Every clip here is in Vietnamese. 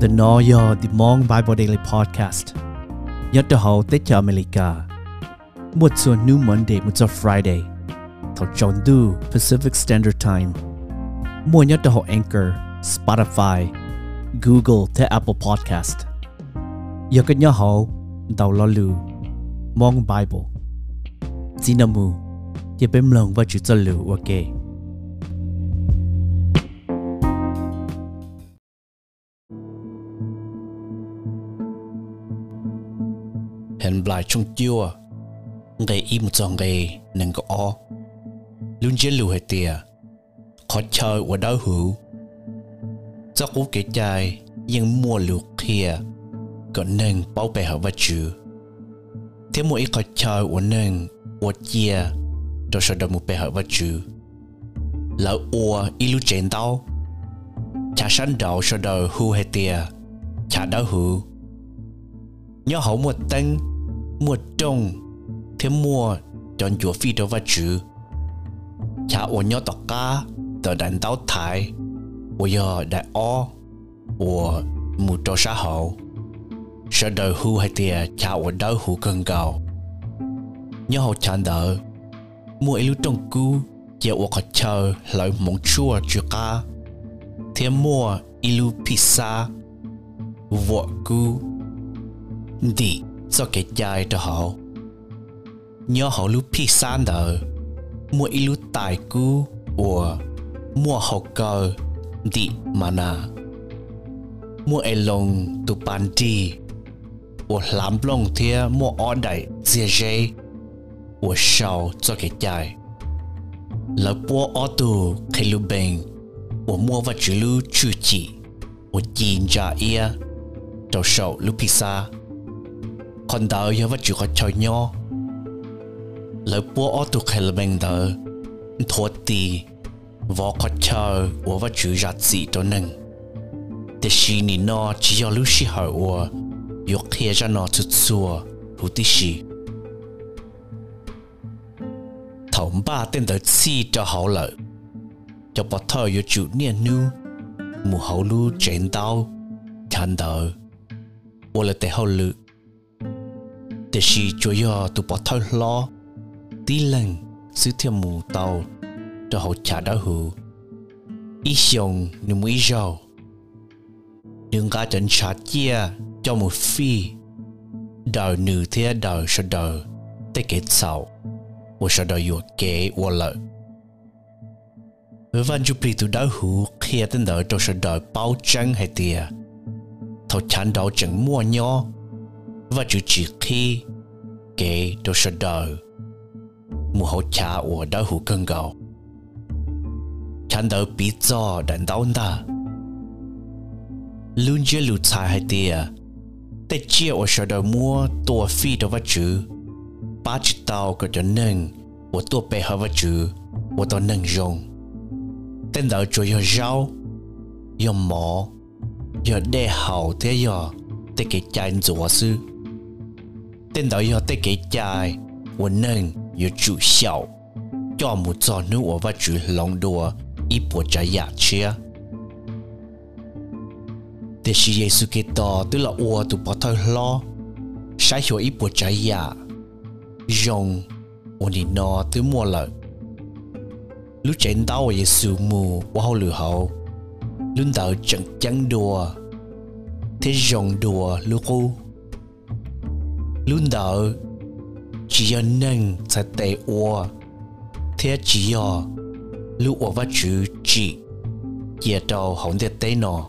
The Noyo The Mong Bible Daily Podcast. Nhớ cho hậu tế cho America. Một số New Monday, một số Friday. Thảo chọn Pacific Standard Time. Mua nhớ cho Anchor, Spotify, Google tới Apple Podcast. Nhớ cái nhớ hậu, Đầu lo Mong Bible. Chỉ nằm mù Chỉ bếm lòng và chữ cho lưu, ok. Hẹn lại trong chua ngày im một dòng ngày, nên có o. Luôn chế lưu hệ tìa khó chơi và đau hữu. Cho cú kể chai nhưng mua lưu kia có nên bảo vệ hợp và chữ. Thế mỗi khó chơi và nên và chia cho sau đồng một bè hợp và chữ. Lỡ ua y lưu chén tao. Chả sẵn đầu sau đó hưu hệ tìa chả đau hữu. Nhớ hậu một tên mùa đông thế mua chọn chúa phi đó và chữ cha ô nhớ tọt cá tờ đánh táo thái ô giờ đại o ô một trò xã hậu. Sợ đời hư hay tiền cha ô đau hư cần cầu nhớ hậu chán đỡ mua ilu trong cú giờ ô có chờ lời mong chua chua cá thế mua ilu pizza vợ cú đi cho cái dài cho họ. Nhớ họ lúc phi san đờ mua ít lúc tài cú của mua họ cờ đi mà nà mua ai lông tu bàn đi của làm lông thia mua ở đại chia dây của sau cho cái dài. Lỡ bố ở tu khi lu bền của mua vật chữ lưu chữ chỉ của chín trả ia đầu sau lúc pizza คนเดาเยอะว่าจุกชอยยอแล้วปัวออตุเคลเบงเดอทวตีวอคอชอว่าว่าจุจัดสีตัวหนึ่งแต่ชีนี่นอจียอลุชิหาวัวยกเทียจะนอจุดซัวหูติชีถมบ้าเต้นเดอซีจะ好了จะปะเธออยู่จุดเนี่ยนู้หมู่เขารู้เจนเดาทันเดอว่าเลยแต่เขาลือ แต่ชีจอยอตุปอทอลอตีลังซื้อเทียมหมูเตาจะหดชาดาหูอีชงนิมุอีจาวดึงกาจันชาเจียจอมูฟีดาวนือเทียดาวชดาวแต่เกตเศร้าว่าชดาวอยู่เกวัวเลย với văn chụp tu đau hủ khi tên đỡ trong sự đời bao chân hay tìa thầu chán đau chẳng mua nhỏ và chủ chỉ khi kể đồ sơ đời mù hậu cha của đá hủ cân gạo. Chẳng đỡ bí do đàn đau ta luôn chế lụt xài hai tia, tê chia ở sơ đời mua tùa phi đồ vật chữ ba chữ tàu của đồ nâng của tùa bè hợp vật chữ của đồ nâng dùng tên đỡ cho yêu rau yêu mỏ yêu đe hậu thế yêu tê kể chanh rùa sư. 等到要得cái trái，我能有主效，叫木做努我把主弄多一波在牙齿。แต่是耶稣基督对了我都把他拉，sai hiểu一波在牙，用我你那对么了。lúc chạy đau耶稣mù, wa hậu lửa hậu luôn đạo chẳng chẳng đùa thế dòng đùa lúc cô luôn đỡ chỉ có nâng sẽ tệ ua. Thế chỉ có lúc ua và chữ chỉ giờ đầu không thể tệ nó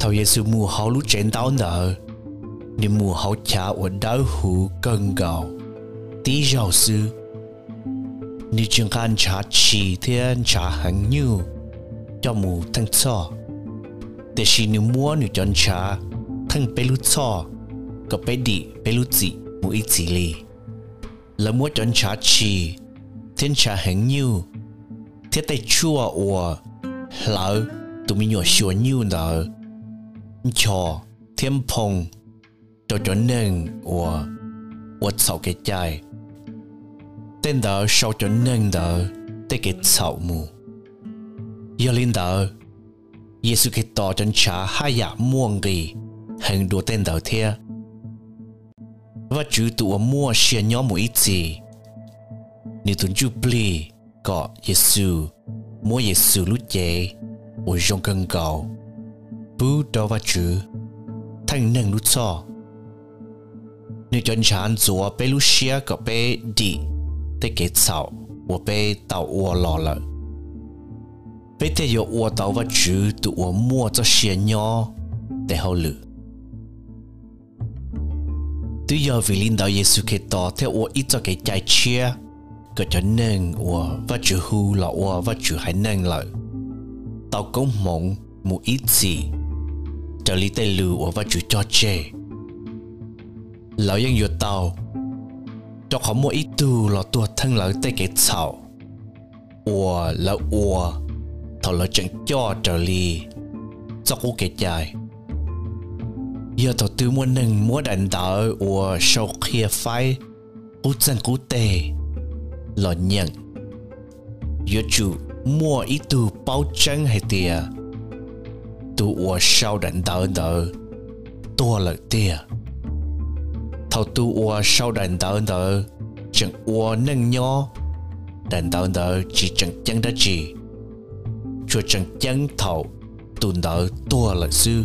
thầu giờ xu mù hậu lúc trên tao nợ. Nên mù hậu cha ua đỡ hủ cần gạo. Tí rau sư nếu chẳng ta trả chỉ thì anh trả hàng nhiều cho mù thăng cho. Để xin nếu mua nếu chọn trả thăng bé lúc cho. ก็ไปดีไปลุจิมูอีจิลีแล้วมัวจอนชาชีเทียนชาแหงยูเทียแต่ชั่วอัวแล้วตุมีหยวชัวยูเดอชอเทียมพงจอจนหนึ่งอัววัดเสาเกใจเต้นเดอชาวจนหนึ่งเดอได้เกตเสามูยาลินเดอ Giêsu Kitô chân trả hai dạ muôn gì hành đồ tên đầu thia và chữ tụ mua xe nhỏ mũi ít nếu tuần chú bli có Giêsu mua Giêsu lúc chế ở trong cơn cầu. Bú đó và chữ, thành nâng lúc cho nếu chân chán chúa bê lúc xe có bê đi tới kết sau và bê tạo ua lò lợi bê theo yêu ua tạo và chữ tụ mua cho xe nhỏ để hậu lửa tu giờ vì linh đạo Giêsu khi tỏ theo ua ít cho cái chạy chia, có cho nên ua và chữ hư là ua và chữ hãy nên lợi tao cũng mong mu ít gì trở lý tê lư ua và cho chê. Lão dân dụt tao cho khó mua ít tu là tua thân lão tê cái chảo ua là ua, thảo là chẳng cho trở lý, cho cô cái chạy giờ thọ tư muốn nâng mua đánh đỡ của sau khi phải cú chân cú tê lọ nhận. Giờ chủ mua ít tu bao chân hay tìa tu của sau đánh đỡ đỡ, tua lợi tìa. Thọ tu của sau đánh đỡ đỡ, chẳng của nâng nhỏ đánh đỡ đỡ chỉ chẳng chân đã chỉ cho chẳng chân thầu tu đỡ tua lợi sư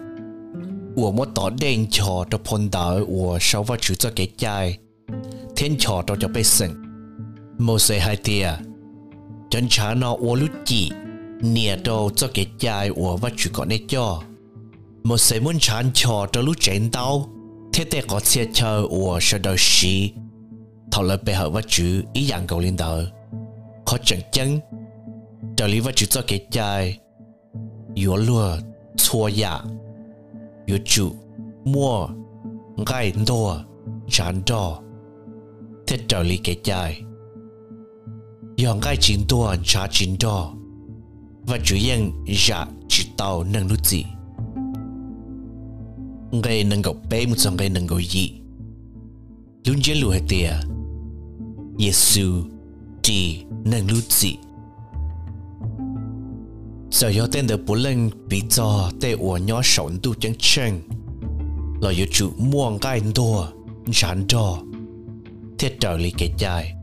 我冇打電錯就碰到我手法處咗幾債，天錯到就被勝，冇事係啲真查那我錄字，你到咗幾債我法處個呢咗，冇事滿產錯到錄剪刀，天天我切錯我學到屎，頭來背後法處一樣夠領導，可正經，就你法處咗幾債，有落錯呀。yêu chu mua, gai đùa chan do thế trở lý cái dài dòng gai chín đùa chá chín do và chủ yên dạ chỉ tao nâng nút gì. Gai nâng gọc bê một dòng gai nâng gọc gì. Luôn chế lu hệ tìa. Giê-xu chỉ nâng nút gì giờ yo tên được bố lên bị cho tê ủa nhỏ sống tu chân chân là yo chủ muôn cái đua chán đo thiết trở lý cái dài.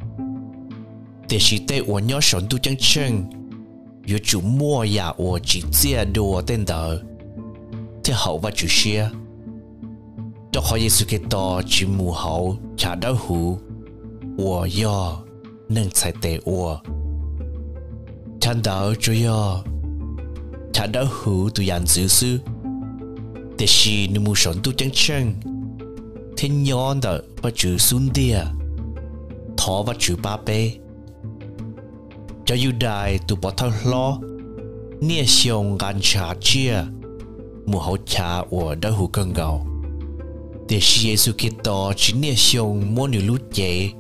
Để chỉ tê ủa nhỏ sống tu chân chân yo chủ mua ya ủa chỉ chia đua tên đỡ thế hậu và chủ xia. Cho họ Giêsu to, chỉ mù hậu trả đau hủ. Ủa yo nâng chạy tê ủa. Chân đỡ chủ yo cha đã hữu tu yan dữ sư để xì nữ mù sống tu chân chân. Thế nhon đó và chữ xuân địa thó và chữ ba bê. Cho yêu đại tu bỏ thao lo, nia xiong gan cha chia, mù hậu cha của đã hữu cân gạo để si Giêsu Kitô chỉ nia xiong mua nữ lút chế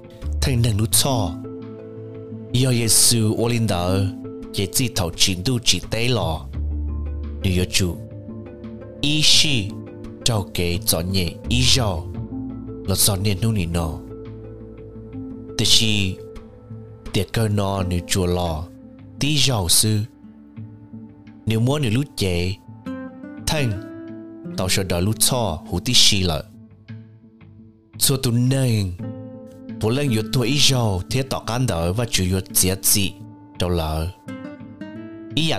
thành nâng lút cho. Do Giêsu ô linh đạo chỉ chỉ thầu chính tu chỉ tế lò như yêu chủ ý sĩ trao kế chọn nhẹ ý giàu là chọn nhẹ nỉ nọ thế chi tiệt cơ nọ nếu chùa lò tí giàu sư. Nếu muốn nếu lúc chế thanh tao sẽ đợi lúc cho hủ tí xì lợ. Cho tu nên bố lên yếu tuổi ý giàu thế tỏ cán đỡ và chủ yếu chết dị đâu lợ ý giả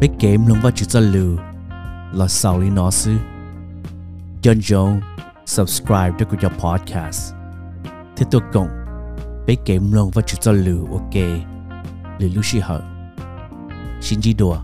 bị game lông vào chữ cho lù là sau lý nó sư chân dòng subscribe cho của podcast. Thế tôi cộng bị kém lòng và chữ cho lửa ok. Lưu lúc xí hở xin chỉ đùa.